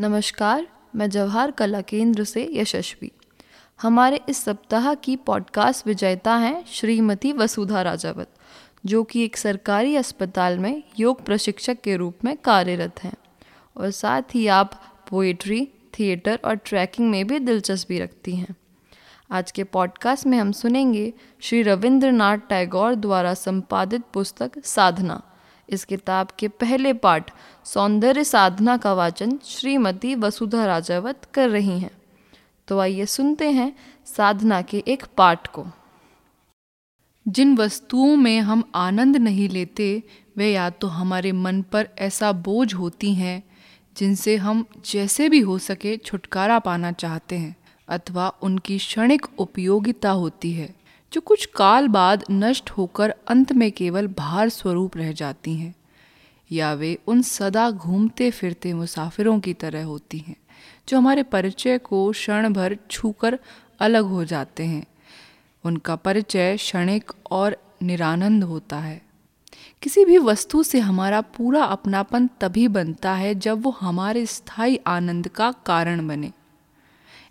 नमस्कार, मैं जवाहर कला केंद्र से यशस्वी। हमारे इस सप्ताह की पॉडकास्ट विजेता हैं श्रीमती वसुधा राजावत, जो कि एक सरकारी अस्पताल में योग प्रशिक्षक के रूप में कार्यरत हैं। और साथ ही आप पोइट्री थिएटर और ट्रैकिंग में भी दिलचस्पी रखती हैं। आज के पॉडकास्ट में हम सुनेंगे श्री रविंद्रनाथ टैगोर द्वारा संपादित पुस्तक साधना। इस किताब के पहले पाठ सौंदर्य साधना का वाचन श्रीमती वसुधा राजावत कर रही हैं। तो आइए सुनते हैं साधना के एक पाठ को। जिन वस्तुओं में हम आनंद नहीं लेते, वे या तो हमारे मन पर ऐसा बोझ होती हैं, जिनसे हम जैसे भी हो सके छुटकारा पाना चाहते हैं, अथवा उनकी क्षणिक उपयोगिता होती है। जो कुछ काल बाद नष्ट होकर अंत में केवल भार स्वरूप रह जाती हैं, या वे उन सदा घूमते फिरते मुसाफिरों की तरह होती हैं, जो हमारे परिचय को क्षण भर छूकर अलग हो जाते हैं। उनका परिचय क्षणिक और निरानंद होता है। किसी भी वस्तु से हमारा पूरा अपनापन तभी बनता है जब वो हमारे स्थायी आनंद का कारण बने।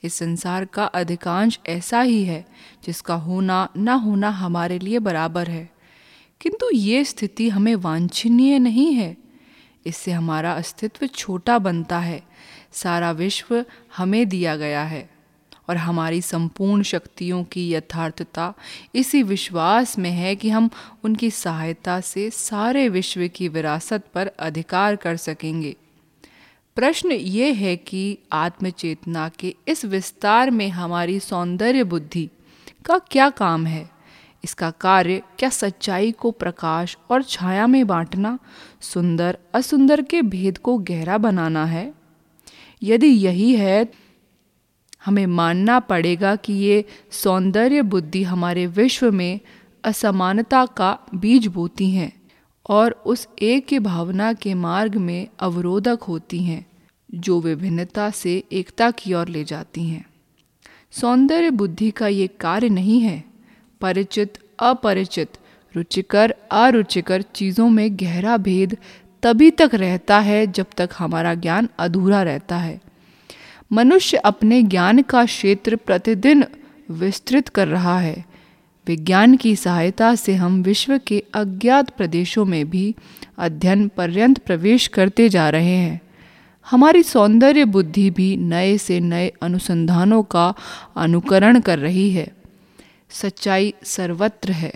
इस संसार का अधिकांश ऐसा ही है, जिसका होना ना होना हमारे लिए बराबर है। किंतु ये स्थिति हमें वांछनीय नहीं है। इससे हमारा अस्तित्व छोटा बनता है। सारा विश्व हमें दिया गया है और हमारी संपूर्ण शक्तियों की यथार्थता इसी विश्वास में है कि हम उनकी सहायता से सारे विश्व की विरासत पर अधिकार कर सकेंगे। प्रश्न ये है कि आत्मचेतना के इस विस्तार में हमारी सौंदर्य बुद्धि का क्या काम है? इसका कार्य क्या सच्चाई को प्रकाश और छाया में बांटना, सुंदर, असुंदर के भेद को गहरा बनाना है? यदि यही है, हमें मानना पड़ेगा कि ये सौंदर्य बुद्धि हमारे विश्व में असमानता का बीज बोती हैं और उस एक के भावना के मार्ग में अवरोधक होती हैं। जो विभिन्नता से एकता की ओर ले जाती हैं। सौंदर्य बुद्धि का ये कार्य नहीं है। परिचित, अपरिचित, रुचिकर, अरुचिकर चीज़ों में गहरा भेद तभी तक रहता है जब तक हमारा ज्ञान अधूरा रहता है। मनुष्य अपने ज्ञान का क्षेत्र प्रतिदिन विस्तृत कर रहा है। विज्ञान की सहायता से हम विश्व के अज्ञात प्रदेशों में भी अध्ययन पर्यंत प्रवेश करते जा रहे हैं। हमारी सौंदर्य बुद्धि भी नए से नए अनुसंधानों का अनुकरण कर रही है। सच्चाई सर्वत्र है।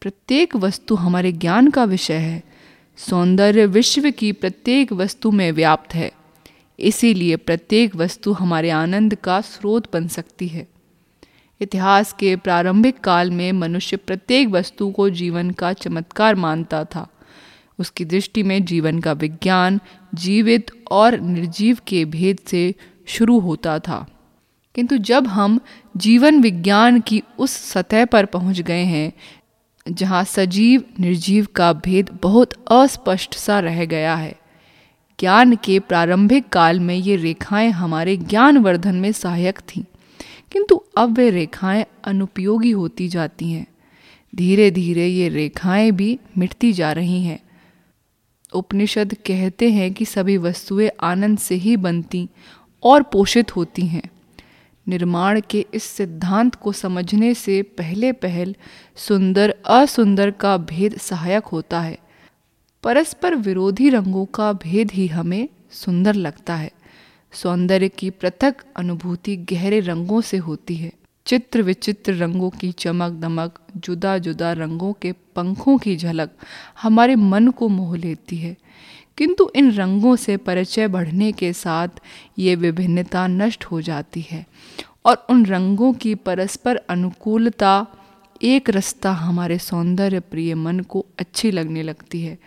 प्रत्येक वस्तु हमारे ज्ञान का विषय है। सौंदर्य विश्व की प्रत्येक वस्तु में व्याप्त है। इसीलिए प्रत्येक वस्तु हमारे आनंद का स्रोत बन सकती है। इतिहास के प्रारंभिक काल में मनुष्य प्रत्येक वस्तु को जीवन का चमत्कार मानता था। उसकी दृष्टि में जीवन का विज्ञान जीवित और निर्जीव के भेद से शुरू होता था। किंतु जब हम जीवन विज्ञान की उस सतह पर पहुँच गए हैं, जहाँ सजीव निर्जीव का भेद बहुत अस्पष्ट सा रह गया है, ज्ञान के प्रारंभिक काल में ये रेखाएँ हमारे ज्ञान वर्धन में सहायक थीं। किंतु अब वे रेखाएँ अनुपयोगी होती जाती हैं। धीरे धीरे ये रेखाएँ भी मिटती जा रही हैं। उपनिषद कहते हैं कि सभी वस्तुएँ आनंद से ही बनती और पोषित होती हैं। निर्माण के इस सिद्धांत को समझने से पहले पहल सुंदर असुंदर का भेद सहायक होता है। परस्पर विरोधी रंगों का भेद ही हमें सुंदर लगता है। सौंदर्य की पृथक अनुभूति गहरे रंगों से होती है। चित्र विचित्र रंगों की चमक दमक, जुदा जुदा रंगों के पंखों की झलक हमारे मन को मोह लेती है। किंतु इन रंगों से परिचय बढ़ने के साथ ये विभिन्नता नष्ट हो जाती है और उन रंगों की परस्पर अनुकूलता, एक रास्ता हमारे सौंदर्य प्रिय मन को अच्छी लगने लगती है।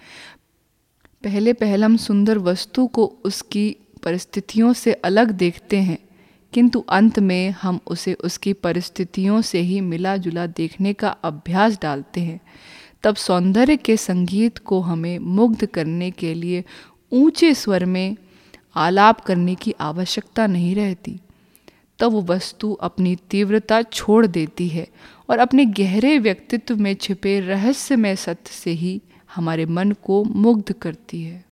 पहले पहले हम सुंदर वस्तु को उसकी परिस्थितियों से अलग देखते हैं किंतु अंत में हम उसे उसकी परिस्थितियों से ही मिला जुला देखने का अभ्यास डालते हैं। तब सौंदर्य के संगीत को हमें मुग्ध करने के लिए ऊँचे स्वर में आलाप करने की आवश्यकता नहीं रहती। तब वो वस्तु अपनी तीव्रता छोड़ देती है और अपने गहरे व्यक्तित्व में छिपे रहस्यमय सत्य से ही हमारे मन को मुग्ध करती है।